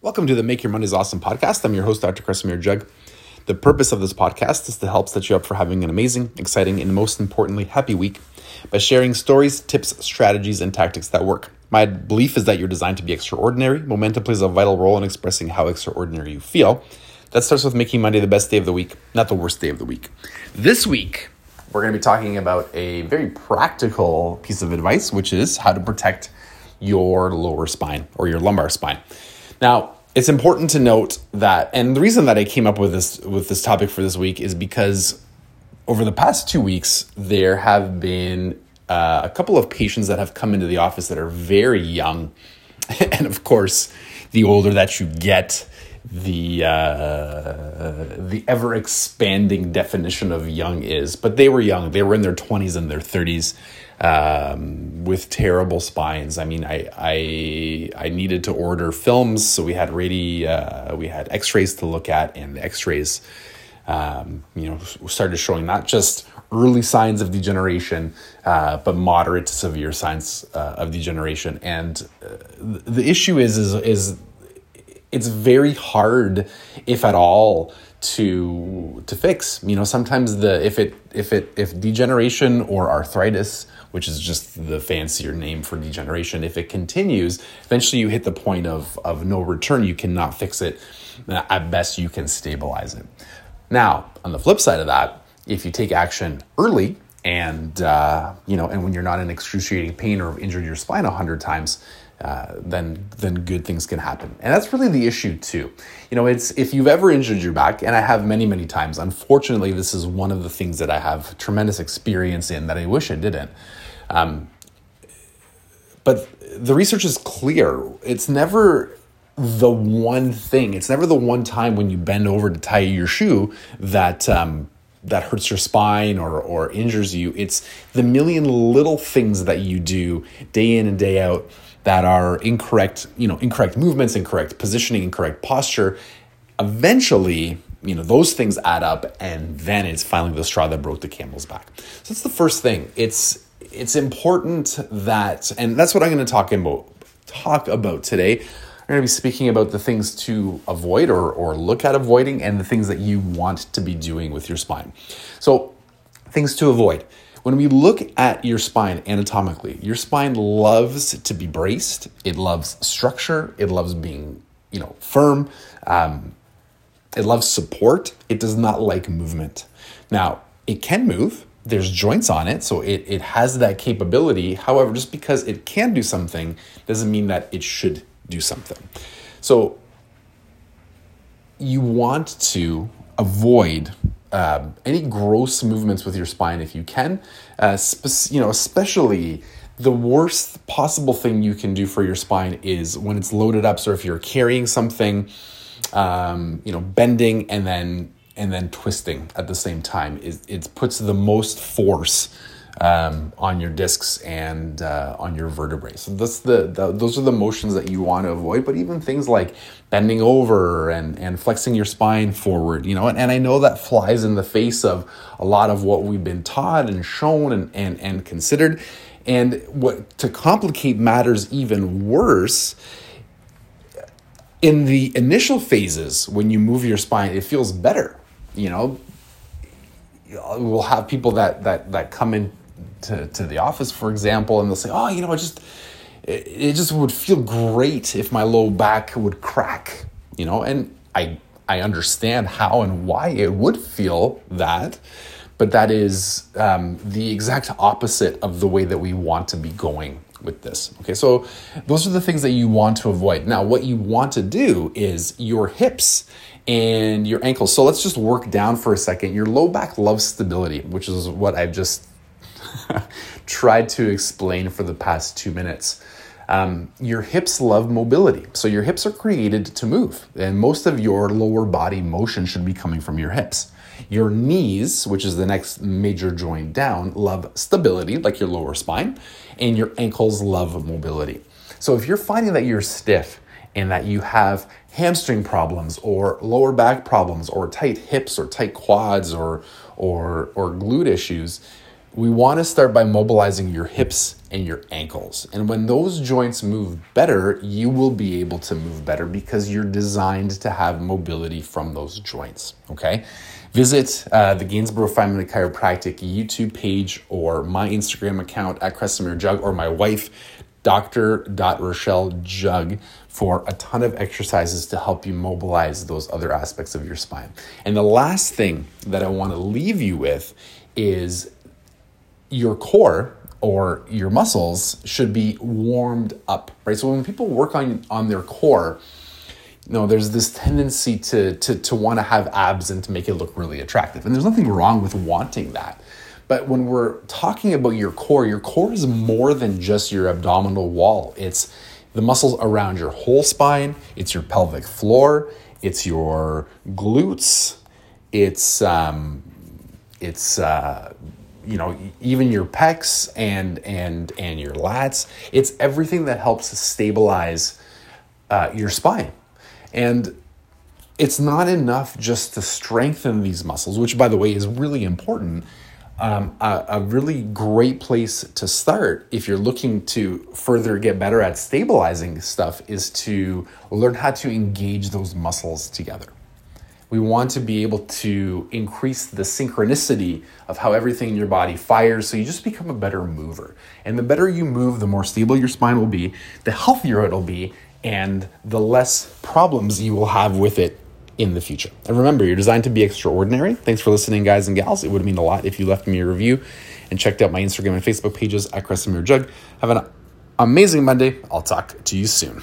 Welcome to the Make Your Mondays Awesome podcast. I'm your host, Dr. Kresimir Jug. The purpose of this podcast is to help set you up for having an amazing, exciting, and most importantly, happy week by sharing stories, tips, strategies, and tactics that work. My belief is that you're designed to be extraordinary. Momentum plays a vital role in expressing how extraordinary you feel. That starts with making Monday the best day of the week, not the worst day of the week. This week, we're going to be talking about a very practical piece of advice, which is how to protect your lower spine or your lumbar spine. Now, it's important to note that, and the reason that I came up with this with this topic for this week is because over the past two weeks there have been uh, a couple of patients that have come into the office that are very young, and of course, the older that you get, the uh, the ever expanding definition of young is. But they were young; they were in their twenties and their thirties um, with terrible spines. I mean, I I I needed to order films, so we had radi uh, we had X rays to look at, and the X rays, um, you know, started showing not just early signs of degeneration, uh, but moderate to severe signs uh, of degeneration. And uh, the issue is is is it's very hard, if at all, to to fix. You know, sometimes the if it if it if degeneration or arthritis, which is just the fancier name for degeneration, if it continues, eventually you hit the point of of no return. You cannot fix it. At best, you can stabilize it. Now, on the flip side of that, if you take action early and uh, you know, and when you're not in excruciating pain or injured your spine a hundred times, uh, then then good things can happen. And that's really the issue too. You know, it's if you've ever injured your back, and I have many many times. Unfortunately, this is one of the things that I have tremendous experience in that I wish I didn't. Um, but the research is clear. It's never the one thing. It's never the one time when you bend over to tie your shoe that um, that hurts your spine or or injures you. It's the million little things that you do day in and day out that are incorrect, you know, incorrect movements, incorrect positioning, incorrect posture, eventually, you know, those things add up and then it's finally the straw that broke the camel's back. So that's the first thing. It's it's important that and that's what I'm going to talk about talk about today. I'm going to be speaking about the things to avoid or, or look at avoiding and the things that you want to be doing with your spine. So, things to avoid. When we look at your spine anatomically, your spine loves to be braced. It loves structure. It loves being, you know, firm. Um, it loves support. It does not like movement. Now, it can move. There's joints on it, so it, it has that capability. However, just because it can do something doesn't mean that it should do something. So you want to avoid um, any gross movements with your spine if you can. Uh, spe- you know, especially the worst possible thing you can do for your spine is when it's loaded up. So if you're carrying something, um, you know, bending and then and then twisting at the same time, it, it puts the most force um, on your discs and uh, on your vertebrae. So that's the, the, those are the motions that you want to avoid. But even things like bending over and and flexing your spine forward, you know, and, and I know that flies in the face of a lot of what we've been taught and shown and and, and considered. And what to complicate matters even worse in the initial phases when you move your spine it feels better you know we'll have people that that that come in to, to the office, for example, and they'll say, "Oh, you know, I just it, it just would feel great if my low back would crack," you know, and I I understand how and why it would feel that, but that is um, the exact opposite of the way that we want to be going with this. Okay, so those are the things that you want to avoid. Now, what you want to do is your hips and your ankles. So let's just work down for a second. Your low back loves stability, which is what I've just tried to explain for the past two minutes. Um, your hips love mobility. So your hips are created to move, and most of your lower body motion should be coming from your hips. Your knees, which is the next major joint down, love stability, like your lower spine, and your ankles love mobility. So if you're finding that you're stiff and that you have hamstring problems or lower back problems or tight hips or tight quads or or or glute issues, we want to start by mobilizing your hips and your ankles. And when those joints move better, you will be able to move better because you're designed to have mobility from those joints. Okay. Visit uh, the Gainsborough Family Chiropractic YouTube page or my Instagram account at Kresimir Jug or my wife, Dr. Rochelle Jug, for a ton of exercises to help you mobilize those other aspects of your spine. And the last thing that I want to leave you with is your core or your muscles should be warmed up, right? So when people work on on their core, you know, there's this tendency to to to want to have abs and to make it look really attractive. And there's nothing wrong with wanting that. But when we're talking about your core, your core is more than just your abdominal wall. It's the muscles around your whole spine, it's your pelvic floor, it's your glutes, it's um, it's uh, you know even your pecs and and and your lats it's everything that helps stabilize uh, your spine. And it's not enough just to strengthen these muscles which by the way is really important. Um, a, a really great place to start if you're looking to further get better at stabilizing stuff is to learn how to engage those muscles together we want to be able to increase the synchronicity of how everything in your body fires so you just become a better mover. And the better you move, the more stable your spine will be, the healthier it'll be, and the less problems you will have with it in the future. And remember, you're designed to be extraordinary. Thanks for listening, guys and gals. It would mean a lot if you left me a review and checked out my Instagram and Facebook pages at Kresimir Jug. Have an amazing Monday. I'll talk to you soon.